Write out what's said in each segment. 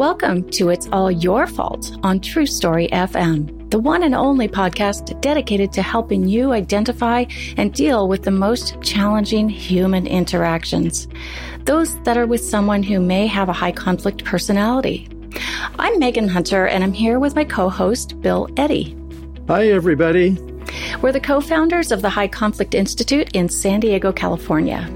Welcome to It's All Your Fault on True Story FM, the one and only podcast dedicated to helping you identify and deal with the most challenging human interactions, those that are with someone who may have a high conflict personality. I'm Megan Hunter, and I'm here with my co host, Bill Eddy. Hi, everybody. We're the co founders of the High Conflict Institute in San Diego, California.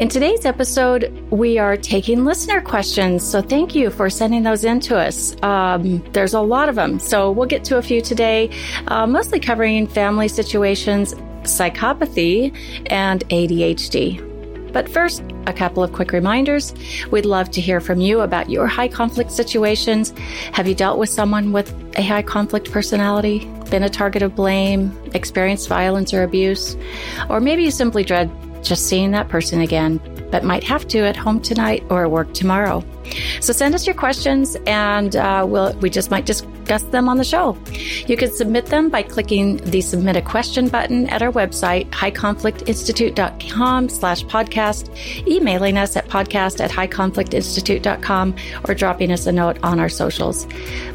In today's episode, we are taking listener questions. So thank you for sending those in to us. Um, there's a lot of them. So we'll get to a few today, uh, mostly covering family situations, psychopathy, and ADHD. But first, a couple of quick reminders. We'd love to hear from you about your high conflict situations. Have you dealt with someone with a high conflict personality, been a target of blame, experienced violence or abuse? Or maybe you simply dread just seeing that person again, but might have to at home tonight or work tomorrow. So send us your questions and uh, we'll, we just might discuss them on the show. You can submit them by clicking the submit a question button at our website, highconflictinstitute.com slash podcast, emailing us at podcast at highconflictinstitute.com or dropping us a note on our socials.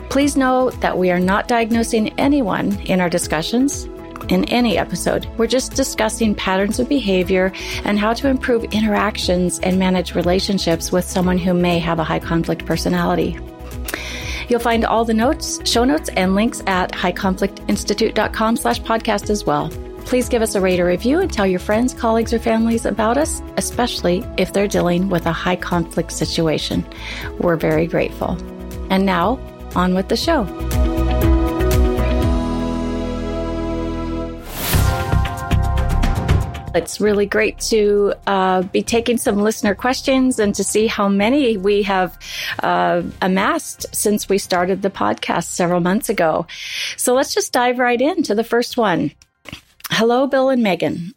Please know that we are not diagnosing anyone in our discussions in any episode. We're just discussing patterns of behavior and how to improve interactions and manage relationships with someone who may have a high conflict personality. You'll find all the notes, show notes, and links at highconflictinstitute.com slash podcast as well. Please give us a rate or review and tell your friends, colleagues, or families about us, especially if they're dealing with a high conflict situation. We're very grateful. And now, on with the show. It's really great to uh, be taking some listener questions and to see how many we have uh, amassed since we started the podcast several months ago. So let's just dive right into the first one. Hello, Bill and Megan.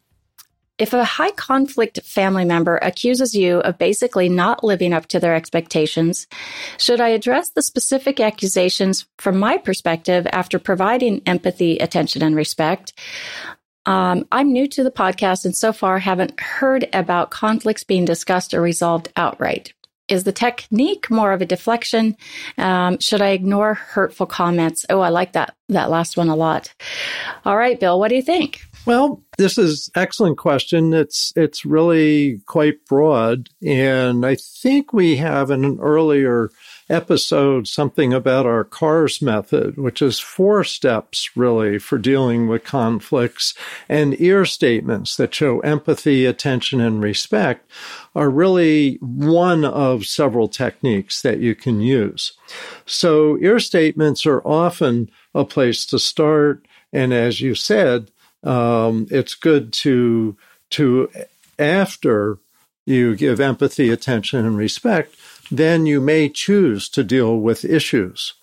If a high conflict family member accuses you of basically not living up to their expectations, should I address the specific accusations from my perspective after providing empathy, attention, and respect? Um, I'm new to the podcast and so far haven't heard about conflicts being discussed or resolved outright. Is the technique more of a deflection? Um, should I ignore hurtful comments? Oh, I like that that last one a lot. All right, Bill, what do you think? Well, this is excellent question. It's it's really quite broad, and I think we have in an earlier episode something about our CARS method, which is four steps really for dealing with conflicts. And ear statements that show empathy, attention, and respect are really one of several techniques that you can use. So ear statements are often a place to start. And as you said, um, it's good to, to after you give empathy, attention, and respect, then you may choose to deal with issues.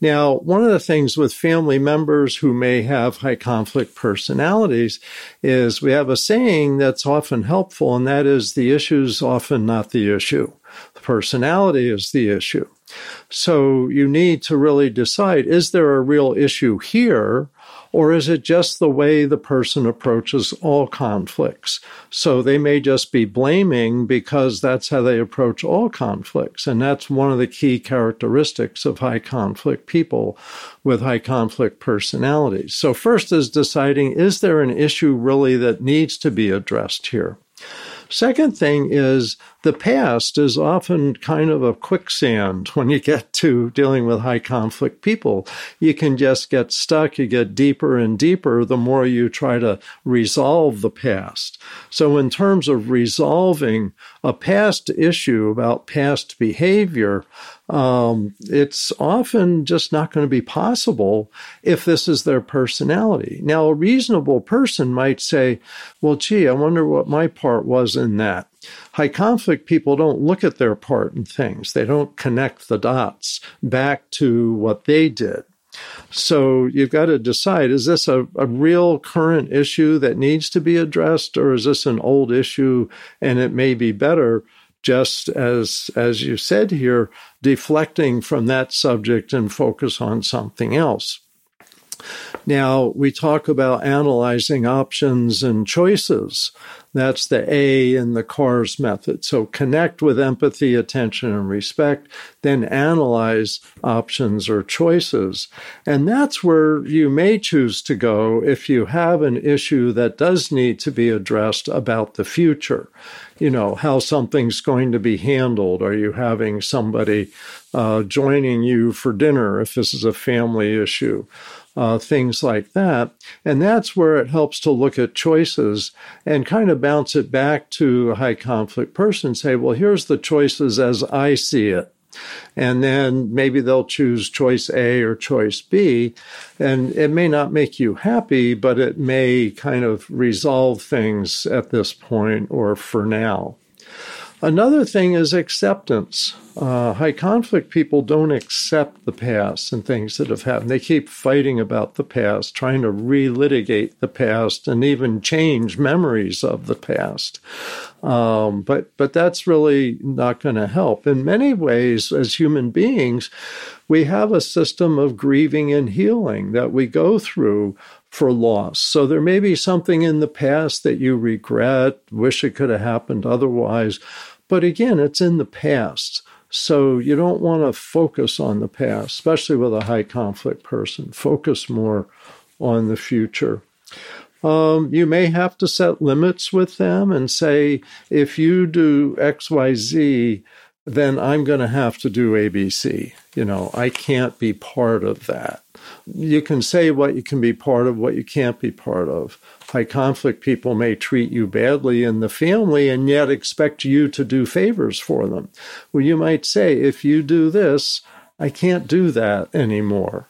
Now, one of the things with family members who may have high conflict personalities is we have a saying that's often helpful, and that is the issue is often not the issue. The personality is the issue. So you need to really decide is there a real issue here? Or is it just the way the person approaches all conflicts? So they may just be blaming because that's how they approach all conflicts. And that's one of the key characteristics of high conflict people with high conflict personalities. So first is deciding, is there an issue really that needs to be addressed here? Second thing is the past is often kind of a quicksand when you get to dealing with high conflict people. You can just get stuck. You get deeper and deeper the more you try to resolve the past. So, in terms of resolving a past issue about past behavior, um, it's often just not going to be possible if this is their personality. Now, a reasonable person might say, well, gee, I wonder what my part was in that. High conflict people don't look at their part in things, they don't connect the dots back to what they did. So you've got to decide is this a, a real current issue that needs to be addressed, or is this an old issue and it may be better just as as you said here, deflecting from that subject and focus on something else. Now, we talk about analyzing options and choices. That's the A in the CARS method. So connect with empathy, attention, and respect, then analyze options or choices. And that's where you may choose to go if you have an issue that does need to be addressed about the future. You know, how something's going to be handled. Are you having somebody uh, joining you for dinner if this is a family issue? uh, things like that. And that's where it helps to look at choices and kind of bounce it back to a high conflict person say, well, here's the choices as I see it. And then maybe they'll choose choice A or choice B. And it may not make you happy, but it may kind of resolve things at this point or for now. Another thing is acceptance. Uh, high conflict people don't accept the past and things that have happened. They keep fighting about the past, trying to relitigate the past and even change memories of the past. Um, but but that's really not going to help. In many ways, as human beings, we have a system of grieving and healing that we go through for loss. So there may be something in the past that you regret, wish it could have happened otherwise. But again, it's in the past. So you don't want to focus on the past, especially with a high conflict person. Focus more on the future. Um, you may have to set limits with them and say, if you do XYZ, then I'm going to have to do ABC. You know, I can't be part of that. You can say what you can be part of, what you can't be part of high conflict people may treat you badly in the family and yet expect you to do favors for them. Well, you might say, if you do this, I can't do that anymore.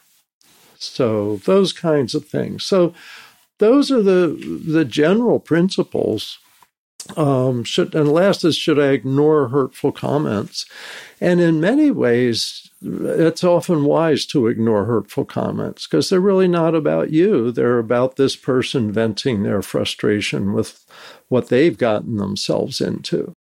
So, those kinds of things. So, those are the, the general principles. Um, should, and last is, should I ignore hurtful comments? And in many ways, it's often wise to ignore hurtful comments because they're really not about you. They're about this person venting their frustration with what they've gotten themselves into.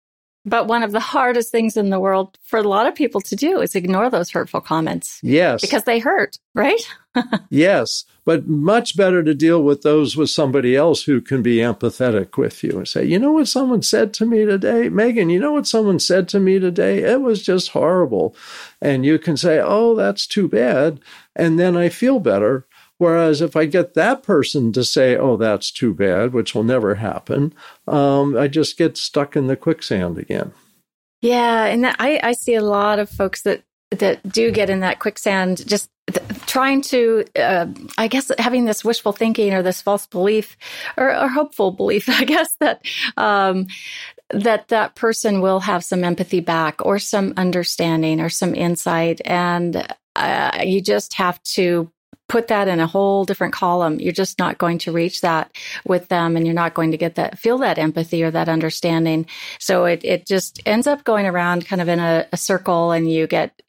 But one of the hardest things in the world for a lot of people to do is ignore those hurtful comments. Yes. Because they hurt, right? yes. But much better to deal with those with somebody else who can be empathetic with you and say, you know what someone said to me today? Megan, you know what someone said to me today? It was just horrible. And you can say, oh, that's too bad. And then I feel better. Whereas if I get that person to say, oh, that's too bad, which will never happen, um, I just get stuck in the quicksand again. Yeah. And that, I, I see a lot of folks that, that do get in that quicksand just th- trying to, uh, I guess, having this wishful thinking or this false belief or, or hopeful belief, I guess, that, um, that that person will have some empathy back or some understanding or some insight. And uh, you just have to put that in a whole different column. You're just not going to reach that with them and you're not going to get that, feel that empathy or that understanding. So it, it just ends up going around kind of in a, a circle and you get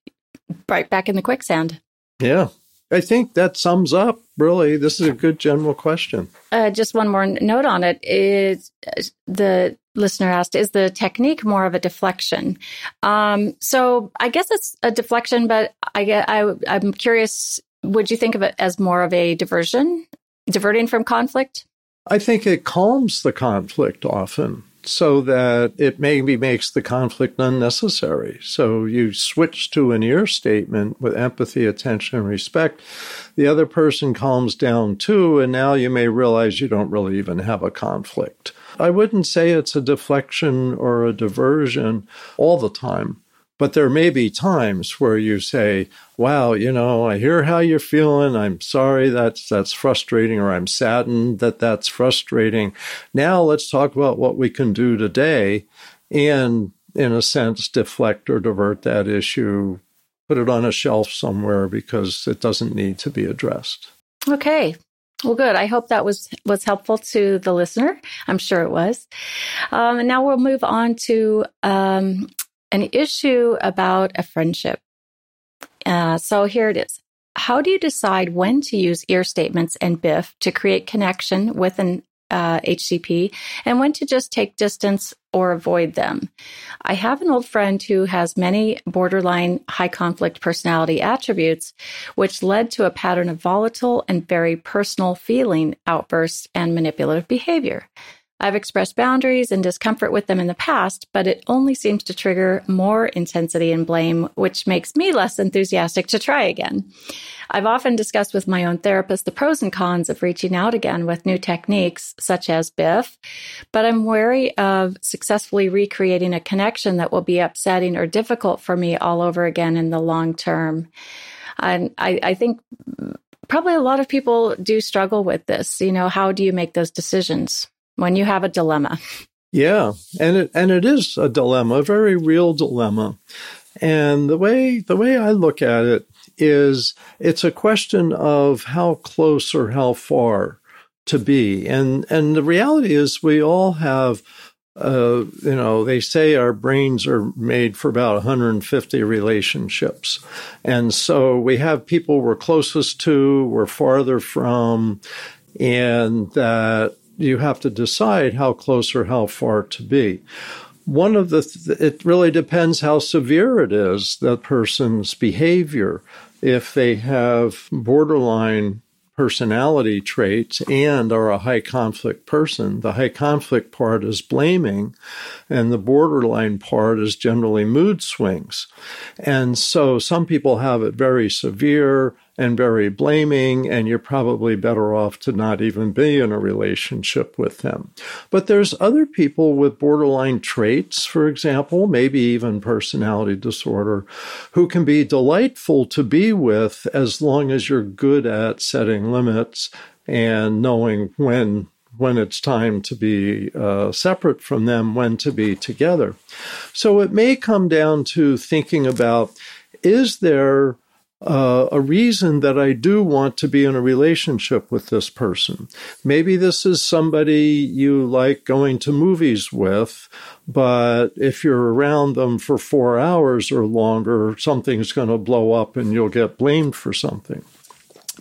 right back in the quicksand. Yeah. I think that sums up really. This is a good general question. Uh, just one more note on it is the listener asked, is the technique more of a deflection? Um, so I guess it's a deflection, but I get, I, I'm curious would you think of it as more of a diversion, diverting from conflict? I think it calms the conflict often. so that it maybe makes the conflict unnecessary. So you switch to an ear statement with empathy, attention, and respect. The other person calms down too, and now you may realize you don't really even have a conflict. I wouldn't say it's a deflection or a diversion all the time. But there may be times where you say, wow, you know, I hear how you're feeling. I'm sorry that's that's frustrating or I'm saddened that that's frustrating. Now let's talk about what we can do today and in a sense deflect or divert that issue, put it on a shelf somewhere because it doesn't need to be addressed. Okay. Well, good. I hope that was was helpful to the listener. I'm sure it was. Um, and now we'll move on to um, an issue about a friendship. Uh, so here it is. How do you decide when to use ear statements and BIF to create connection with an uh, HCP and when to just take distance or avoid them? I have an old friend who has many borderline high conflict personality attributes, which led to a pattern of volatile and very personal feeling outbursts and manipulative behavior. I've expressed boundaries and discomfort with them in the past, but it only seems to trigger more intensity and blame, which makes me less enthusiastic to try again. I've often discussed with my own therapist the pros and cons of reaching out again with new techniques such as BIF, but I'm wary of successfully recreating a connection that will be upsetting or difficult for me all over again in the long term. And I, I think probably a lot of people do struggle with this. You know, how do you make those decisions? When you have a dilemma. Yeah, and it and it is a dilemma, a very real dilemma. And the way the way I look at it is it's a question of how close or how far to be. And and the reality is we all have uh, you know, they say our brains are made for about 150 relationships. And so we have people we're closest to, we're farther from, and that you have to decide how close or how far to be. One of the, th- it really depends how severe it is, that person's behavior. If they have borderline personality traits and are a high conflict person. The high conflict part is blaming, and the borderline part is generally mood swings. And so some people have it very severe and very blaming, and you're probably better off to not even be in a relationship with them. But there's other people with borderline traits, for example, maybe even personality disorder, who can be delightful to be with as long as you're good at setting limits and knowing when when it's time to be uh, separate from them, when to be together. So it may come down to thinking about is there uh, a reason that I do want to be in a relationship with this person. Maybe this is somebody you like going to movies with, but if you're around them for four hours or longer, something's going to blow up and you'll get blamed for something.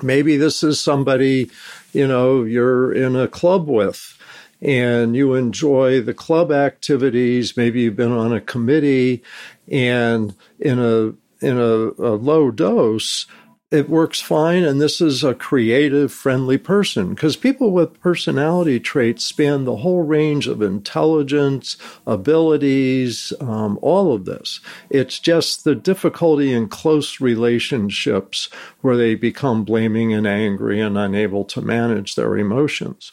Maybe this is somebody, you know, you're in a club with and you enjoy the club activities. Maybe you've been on a committee and in a in a, a low dose, it works fine. And this is a creative, friendly person because people with personality traits span the whole range of intelligence, abilities, um, all of this. It's just the difficulty in close relationships where they become blaming and angry and unable to manage their emotions.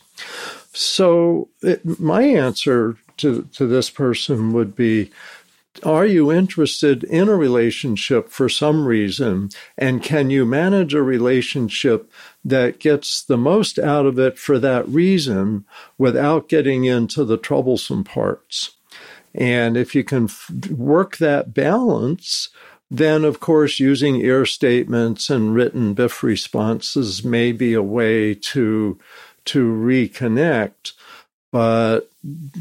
So, it, my answer to, to this person would be are you interested in a relationship for some reason? And can you manage a relationship that gets the most out of it for that reason without getting into the troublesome parts? And if you can f- work that balance, then of course using ear statements and written BIF responses may be a way to to reconnect but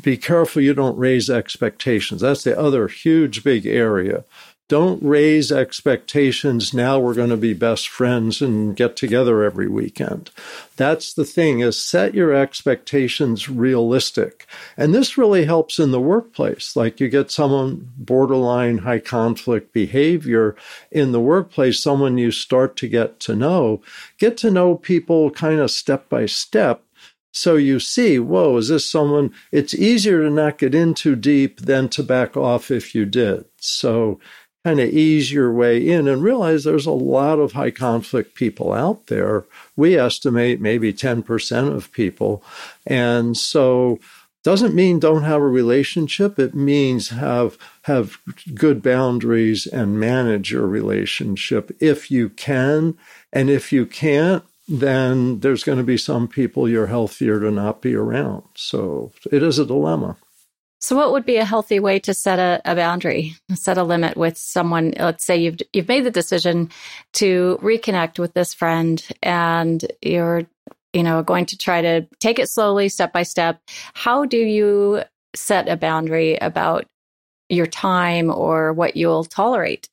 be careful you don't raise expectations. That's the other huge big area. Don't raise expectations. Now we're going to be best friends and get together every weekend. That's the thing is set your expectations realistic. And this really helps in the workplace. Like you get someone borderline high conflict behavior in the workplace, someone you start to get to know, get to know people kind of step by step So you see, whoa, is this someone? It's easier to not get in too deep than to back off if you did. So kind of ease your way in and realize there's a lot of high conflict people out there. We estimate maybe 10% of people. And so doesn't mean don't have a relationship. It means have have good boundaries and manage your relationship if you can. And if you can't, then there's going to be some people you're healthier to not be around. So it is a dilemma. So, what would be a healthy way to set a, a, boundary, set a limit with someone? Let's say you've you've made the decision to reconnect with this friend, and you're, you know, going to try to take it slowly, step by step. How do you set a boundary about your time or what you'll tolerate?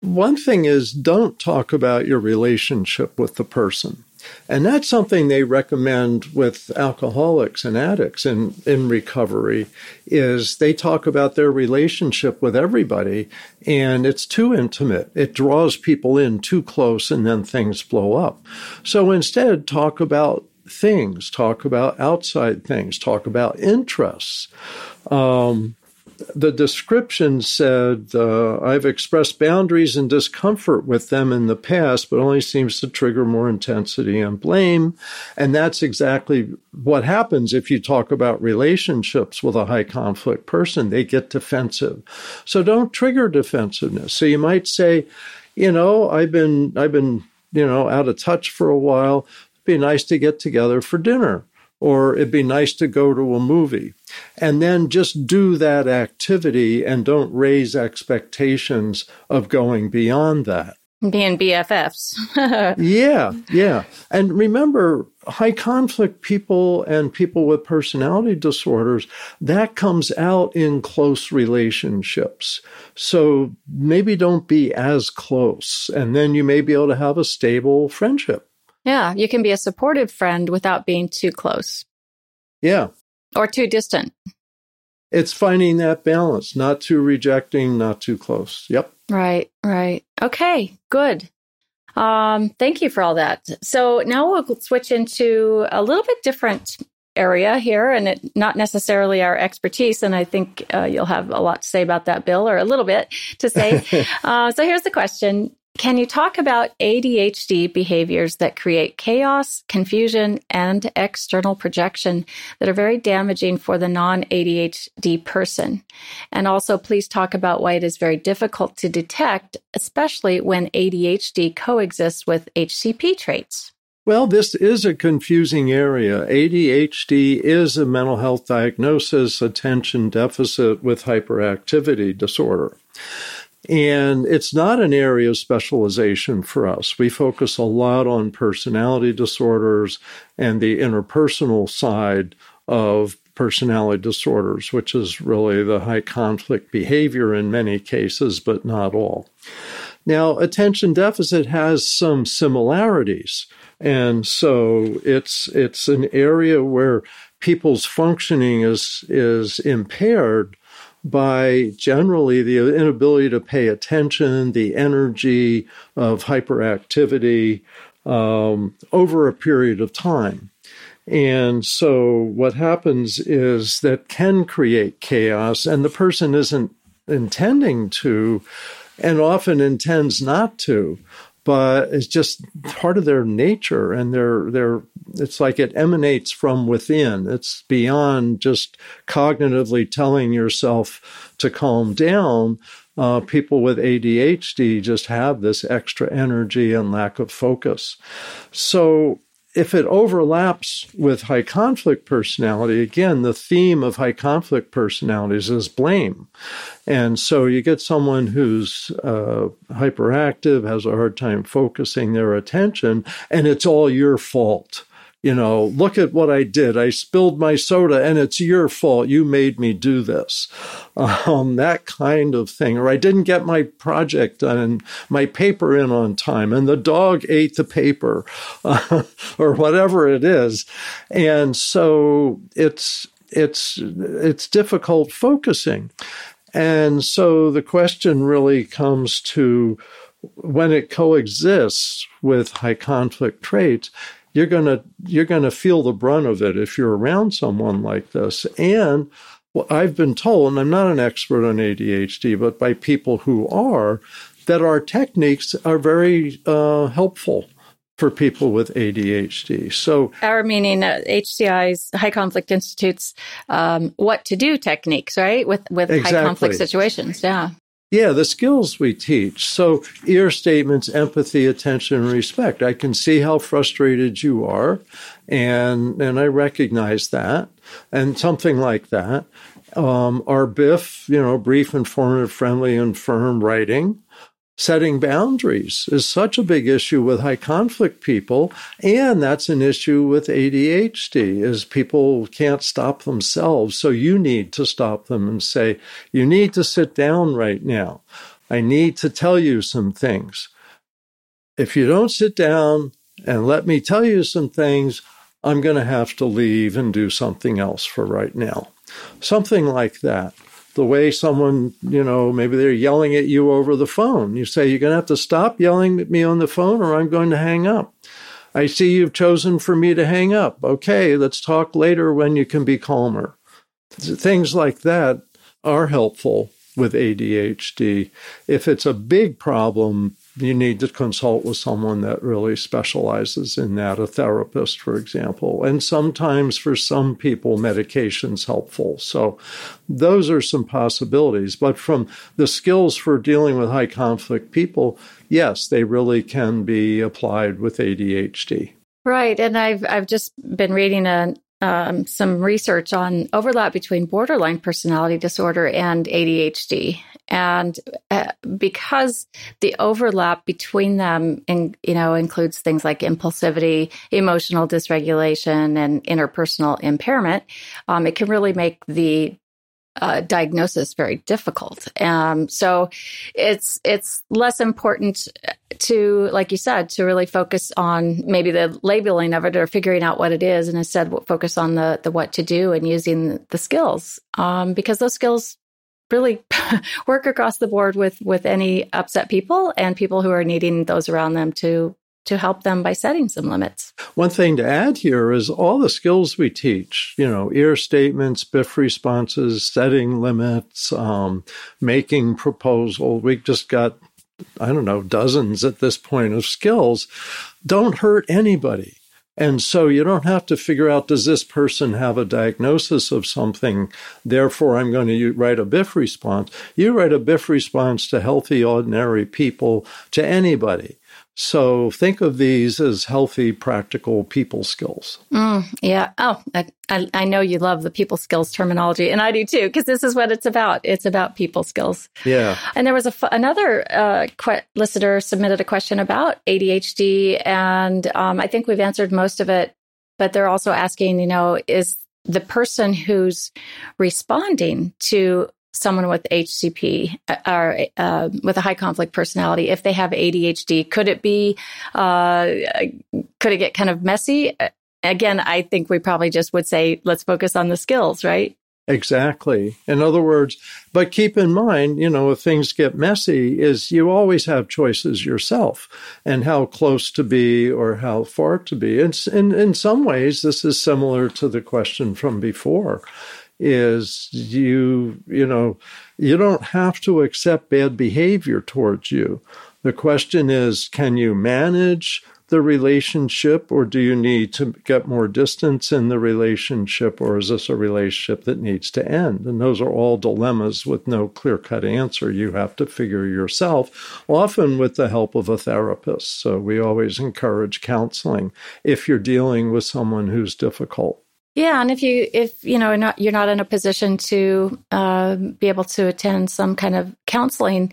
One thing is don't talk about your relationship with the person. And that's something they recommend with alcoholics and addicts in, in recovery is they talk about their relationship with everybody and it's too intimate. It draws people in too close and then things blow up. So instead talk about things, talk about outside things, talk about interests. Um, the description said, uh, I've expressed boundaries and discomfort with them in the past, but only seems to trigger more intensity and blame. And that's exactly what happens if you talk about relationships with a high conflict person. They get defensive. So don't trigger defensiveness. So you might say, you know, I've been, I've been, you know, out of touch for a while. It'd be nice to get together for dinner or it'd be nice to go to a movie. And then just do that activity and don't raise expectations of going beyond that. Being BFFs. yeah, yeah. And remember, high conflict people and people with personality disorders, that comes out in close relationships. So maybe don't be as close. And then you may be able to have a stable friendship. Yeah, you can be a supportive friend without being too close. Yeah. Or too distant. It's finding that balance, not too rejecting, not too close. Yep. Right, right. Okay, good. Um, thank you for all that. So now we'll switch into a little bit different area here, and it not necessarily our expertise. And I think uh, you'll have a lot to say about that, Bill, or a little bit to say. uh, so here's the question: can you talk about ADHD behaviors that create chaos, confusion, and external projection that are very damaging for the non ADHD person? And also, please talk about why it is very difficult to detect, especially when ADHD coexists with HCP traits. Well, this is a confusing area. ADHD is a mental health diagnosis, attention deficit with hyperactivity disorder. And it's not an area of specialization for us. We focus a lot on personality disorders and the interpersonal side of personality disorders, which is really the high conflict behavior in many cases, but not all. Now, attention deficit has some similarities. And so it's it's an area where people's functioning is is impaired by generally the inability to pay attention, the energy of hyperactivity um, over a period of time. And so what happens is that can create chaos, and the person isn't intending to, and often intends not to but it's just part of their nature and their their it's like it emanates from within. It's beyond just cognitively telling yourself to calm down. Uh, people with ADHD just have this extra energy and lack of focus. So if it overlaps with high conflict personality, again, the theme of high conflict personalities is blame. And so you get someone who's uh, hyperactive, has a hard time focusing their attention, and it's all your fault you know, look at what I did. I spilled my soda and it's your fault. You made me do this. Um, that kind of thing. Or I didn't get my project and my paper in on time and the dog ate the paper uh, or whatever it is. And so it's, it's, it's difficult focusing. And so the question really comes to when it coexists with high conflict traits, you're going to you're going to feel the brunt of it if you're around someone like this and well, I've been told, and I'm not an expert on ADHD, but by people who are, that our techniques are very uh, helpful for people with ADHD. So, our meaning uh, HCI's High Conflict Institute's um, what to do techniques, right? With with exactly. high conflict situations. Yeah. Yeah, the skills we teach. So, ear statements, empathy, attention, and respect. I can see how frustrated you are, and and I recognize that, and something like that. Um, our BIF, you know, brief, informative, friendly, and firm writing setting boundaries is such a big issue with high conflict people and that's an issue with ADHD is people can't stop themselves. So you need to stop them and say you need to sit down right now. I need to tell you some things. If you don't sit down and let me tell you some things i'm going to have to leave and do something else for right now. Something like that the way someone, you know, maybe they're yelling at you over the phone. You say, You're going to have to stop yelling at me on the phone or I'm going to hang up. I see you've chosen for me to hang up. Okay, let's talk later when you can be calmer. Things like that are helpful with ADHD. If it's a big problem, you need to consult with someone that really specializes in that, a therapist, for example. And sometimes for some people, medication's helpful. So those are some possibilities. But from the skills for dealing with high conflict people, yes, they really can be applied with ADHD. Right. And I've I've just been reading a um, some research on overlap between borderline personality disorder and ADHD. And uh, because the overlap between them, in, you know, includes things like impulsivity, emotional dysregulation, and interpersonal impairment, um, it can really make the uh, diagnosis very difficult. Um, so it's it's less important to, like you said, to really focus on maybe the labeling of it or figuring out what it is, and instead focus on the the what to do and using the skills um, because those skills really work across the board with with any upset people and people who are needing those around them to to help them by setting some limits. One thing to add here is all the skills we teach, you know, ear statements, BIF responses, setting limits, um, making proposal. We just got, I don't know, dozens at this point of skills don't hurt anybody. And so you don't have to figure out does this person have a diagnosis of something? Therefore, I'm going to write a BIF response. You write a BIF response to healthy, ordinary people, to anybody. So think of these as healthy, practical people skills. Mm, yeah. Oh, I, I, know you love the people skills terminology, and I do too, because this is what it's about. It's about people skills. Yeah. And there was a, another uh, que- listener submitted a question about ADHD, and um, I think we've answered most of it. But they're also asking, you know, is the person who's responding to someone with HCP uh, or uh, with a high conflict personality, if they have ADHD, could it be, uh, could it get kind of messy? Again, I think we probably just would say, let's focus on the skills, right? Exactly. In other words, but keep in mind, you know, if things get messy, is you always have choices yourself and how close to be or how far to be. And in, in some ways, this is similar to the question from before is you you know you don't have to accept bad behavior towards you. The question is can you manage the relationship or do you need to get more distance in the relationship or is this a relationship that needs to end? And those are all dilemmas with no clear cut answer. You have to figure yourself often with the help of a therapist. So we always encourage counseling if you're dealing with someone who's difficult yeah, and if you if you know not you're not in a position to uh, be able to attend some kind of counseling,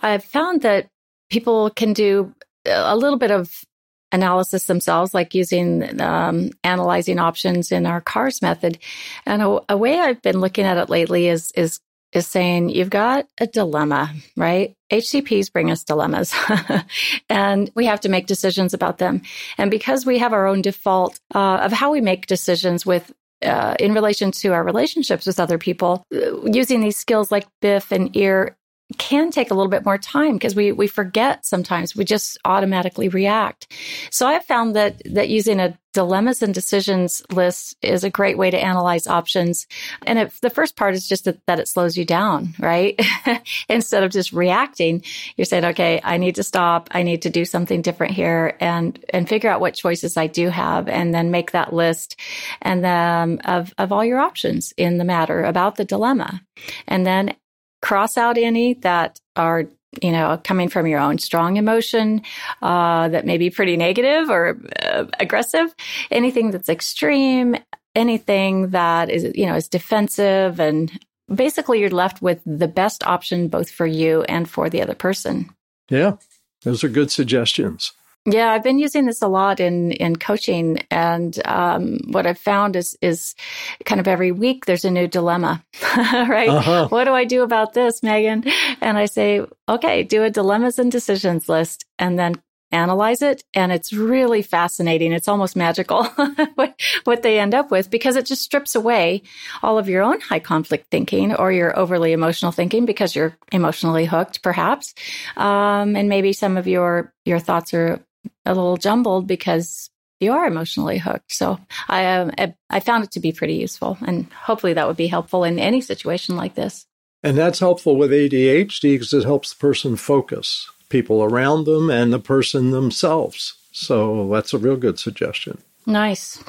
I've found that people can do a little bit of analysis themselves, like using um, analyzing options in our CARS method. And a, a way I've been looking at it lately is is is saying you've got a dilemma, right? HCPs bring us dilemmas and we have to make decisions about them. And because we have our own default uh, of how we make decisions with uh, in relation to our relationships with other people, uh, using these skills like BIF and EAR can take a little bit more time because we, we forget sometimes we just automatically react. So I've found that, that using a dilemmas and decisions list is a great way to analyze options. And if the first part is just that, that it slows you down, right? Instead of just reacting, you're saying, okay, I need to stop. I need to do something different here and, and figure out what choices I do have and then make that list and then of, of all your options in the matter about the dilemma. And then cross out any that are you know coming from your own strong emotion uh, that may be pretty negative or uh, aggressive anything that's extreme anything that is you know is defensive and basically you're left with the best option both for you and for the other person. Yeah. Those are good suggestions yeah, I've been using this a lot in in coaching, and um, what I've found is is kind of every week there's a new dilemma, right? Uh-huh. What do I do about this, Megan? And I say, okay, do a dilemmas and decisions list, and then analyze it. And it's really fascinating. It's almost magical what, what they end up with because it just strips away all of your own high conflict thinking or your overly emotional thinking because you're emotionally hooked, perhaps, um, and maybe some of your your thoughts are a little jumbled because you are emotionally hooked. So I, um, I found it to be pretty useful, and hopefully that would be helpful in any situation like this. And that's helpful with ADHD because it helps the person focus, people around them, and the person themselves. So that's a real good suggestion. Nice.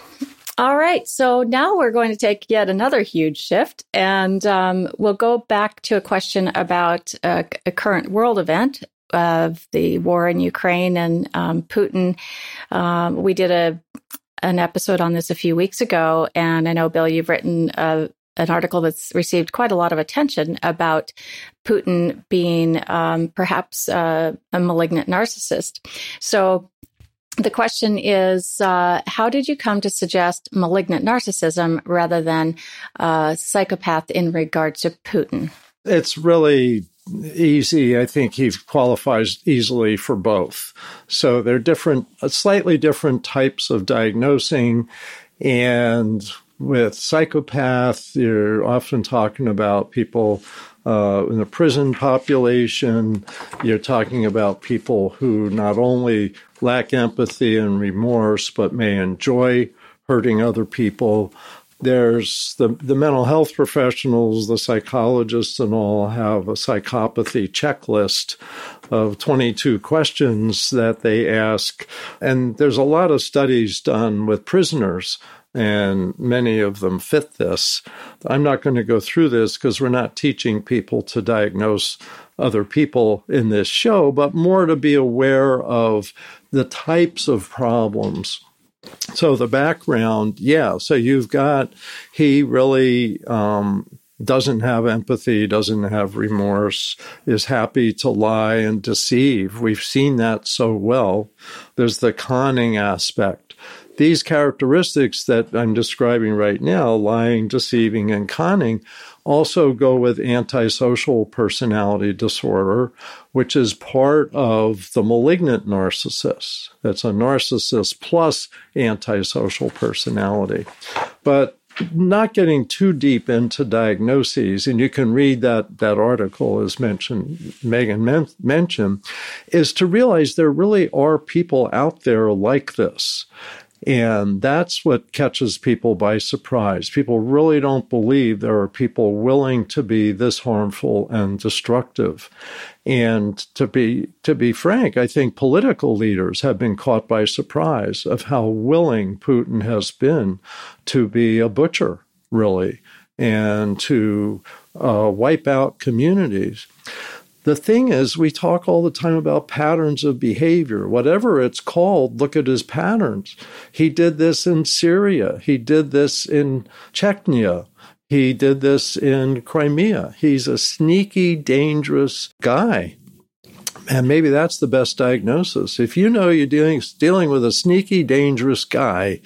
All right. So now we're going to take yet another huge shift and um, we'll go back to a question about a, a current world event of the war in Ukraine and um, Putin. Um, we did a an episode on this a few weeks ago, and I know Bill, you've written a, uh, an article that's received quite a lot of attention about Putin being um, perhaps uh, a malignant narcissist. So. The question is, uh, how did you come to suggest malignant narcissism rather than uh, psychopath in regard to Putin? It's really easy. I think he qualifies easily for both. So they're different, slightly different types of diagnosing. And with psychopath, you're often talking about people uh, in the prison population. You're talking about people who not only lack empathy and remorse, but may enjoy hurting other people there's the, the mental health professionals, the psychologists, and all have a psychopathy checklist of 22 questions that they ask. And there's a lot of studies done with prisoners, and many of them fit this. I'm not going to go through this because we're not teaching people to diagnose other people in this show, but more to be aware of the types of problems so the background, yeah. So you've got he really um, doesn't have empathy, doesn't have remorse, is happy to lie and deceive. We've seen that so well. There's the conning aspect. These characteristics that I'm describing right now, lying, deceiving, and conning, also go with antisocial personality disorder, which is part of the malignant narcissist. That's a narcissist plus antisocial personality. But not getting too deep into diagnoses, and you can read that that article as mentioned, Megan men- mentioned, is to realize there really are people out there like this. And that's what catches people by surprise. People really don't believe there are people willing to be this harmful and destructive. And to be to be frank, I think political leaders have been caught by surprise of how willing Putin has been to be a butcher, really, and to uh, wipe out communities. The thing is, we talk all the time about patterns of behavior. Whatever it's called, look at his patterns. He did this in Syria. He did this in Chechnya. He did this in Crimea. He's a sneaky, dangerous guy. And maybe that's the best diagnosis. If you know you're dealing, dealing with a sneaky, dangerous guy,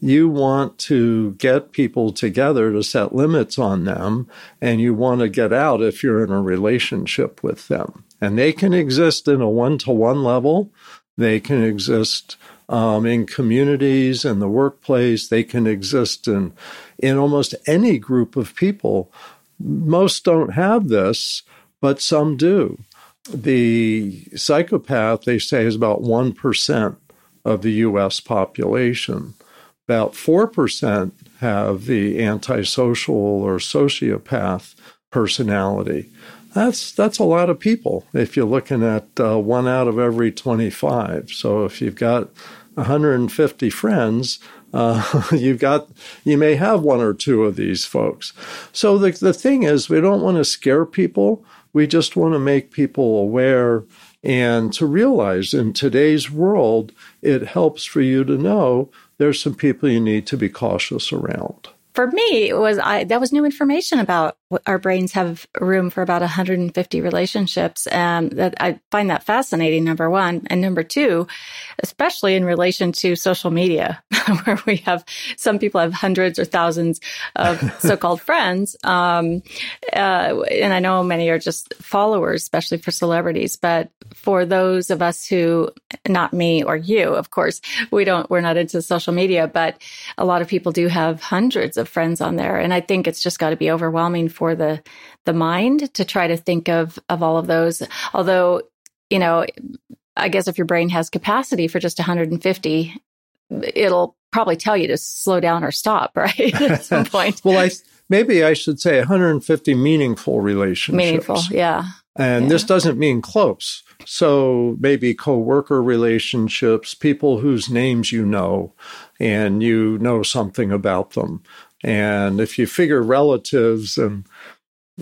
you want to get people together to set limits on them, and you want to get out if you're in a relationship with them. And they can exist in a one to one level, they can exist um, in communities and the workplace, they can exist in, in almost any group of people. Most don't have this, but some do. The psychopath, they say, is about 1% of the US population. About 4% have the antisocial or sociopath personality. That's that's a lot of people if you're looking at uh, one out of every 25. So if you've got 150 friends, uh, you've got you may have one or two of these folks. So the the thing is, we don't want to scare people. We just want to make people aware and to realize in today's world, it helps for you to know there's some people you need to be cautious around. For me it was I, that was new information about our brains have room for about 150 relationships and that i find that fascinating number one and number two especially in relation to social media where we have some people have hundreds or thousands of so-called friends um, uh, and i know many are just followers especially for celebrities but for those of us who not me or you of course we don't we're not into social media but a lot of people do have hundreds of friends on there. And I think it's just got to be overwhelming for the the mind to try to think of of all of those. Although, you know, I guess if your brain has capacity for just 150, it'll probably tell you to slow down or stop, right? At some point. well, I maybe I should say 150 meaningful relationships. Meaningful, yeah. And yeah. this doesn't mean close. So maybe coworker relationships, people whose names you know and you know something about them. And if you figure relatives and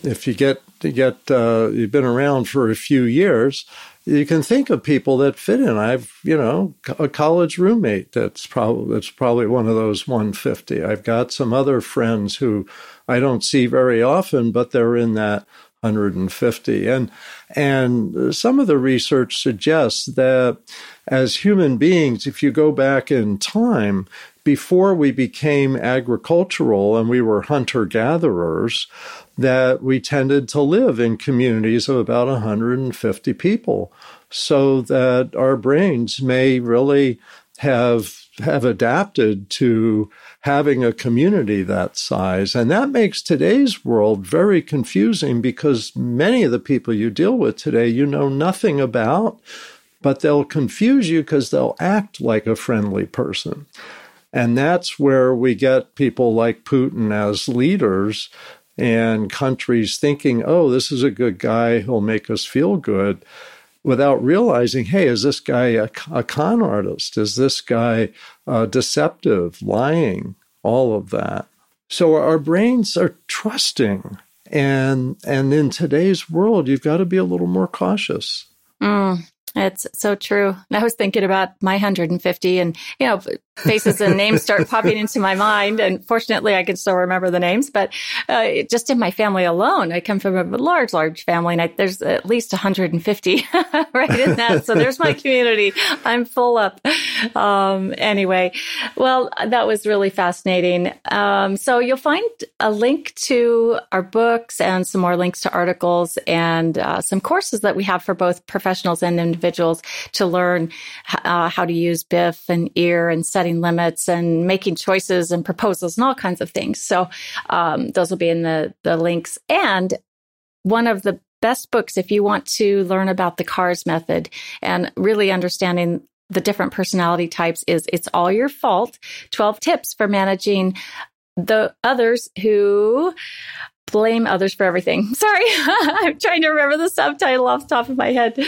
if you get to get uh, you've been around for a few years, you can think of people that fit in. I've you know a college roommate that's probably that's probably one of those 150. I've got some other friends who I don't see very often, but they're in that 150. And and some of the research suggests that as human beings, if you go back in time, before we became agricultural and we were hunter gatherers, that we tended to live in communities of about 150 people, so that our brains may really have have adapted to having a community that size. And that makes today's world very confusing because many of the people you deal with today you know nothing about, but they'll confuse you because they'll act like a friendly person. And that's where we get people like Putin as leaders and countries thinking, oh, this is a good guy, he'll make us feel good without realizing, hey, is this guy a, a con artist? Is this guy uh, deceptive, lying, all of that? So our brains are trusting. And, and in today's world, you've got to be a little more cautious. Mm, it's so true. I was thinking about my 150 and, you know, faces and names start popping into my mind. And fortunately, I can still remember the names, but uh, just in my family alone, I come from a large, large family and I, there's at least 150 right in that. So there's my community. I'm full up. Um, anyway, well, that was really fascinating. Um, so you'll find a link to our books and some more links to articles and uh, some courses that we have for both professionals and individuals to learn uh, how to use BIF and EAR and setting setting limits and making choices and proposals and all kinds of things. So um, those will be in the the links. And one of the best books if you want to learn about the CARS method and really understanding the different personality types is it's all your fault 12 tips for managing the others who blame others for everything. Sorry, I'm trying to remember the subtitle off the top of my head.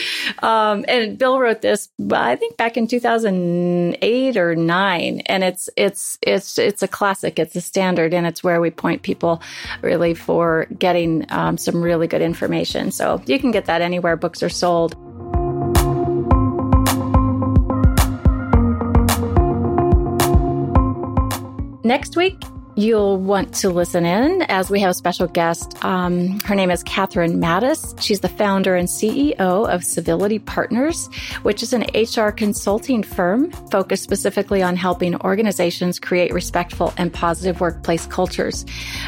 Um, and Bill wrote this, I think back in 2008 or nine, and it's it's it's it's a classic. It's a standard, and it's where we point people really for getting um, some really good information. So you can get that anywhere books are sold. Next week, You'll want to listen in as we have a special guest. Um, her name is Catherine Mattice. She's the founder and CEO of Civility Partners, which is an HR consulting firm focused specifically on helping organizations create respectful and positive workplace cultures.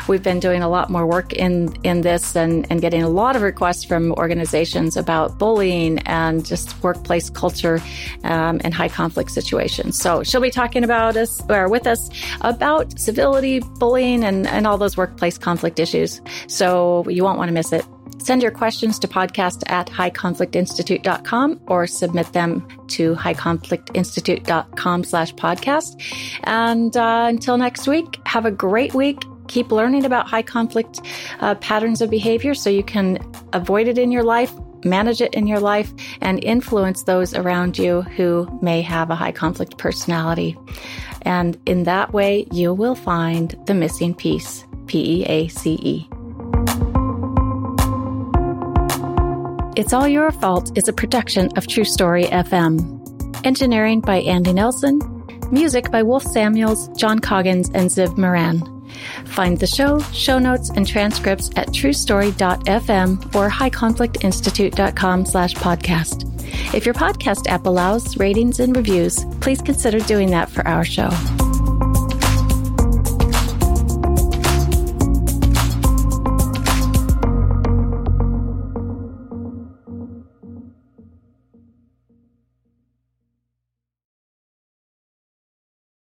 We've been doing a lot more work in, in this and, and getting a lot of requests from organizations about bullying and just workplace culture um, and high conflict situations. So she'll be talking about us or with us about civility bullying and, and all those workplace conflict issues. So you won't want to miss it. Send your questions to podcast at highconflictinstitute.com or submit them to highconflictinstitute.com slash podcast. And uh, until next week, have a great week. Keep learning about high conflict uh, patterns of behavior so you can avoid it in your life, manage it in your life, and influence those around you who may have a high conflict personality. And in that way, you will find the missing piece P E A C E. It's All Your Fault is a production of True Story FM. Engineering by Andy Nelson. Music by Wolf Samuels, John Coggins, and Ziv Moran. Find the show, show notes, and transcripts at truestory.fm or highconflictinstitute.com slash podcast. If your podcast app allows ratings and reviews, please consider doing that for our show.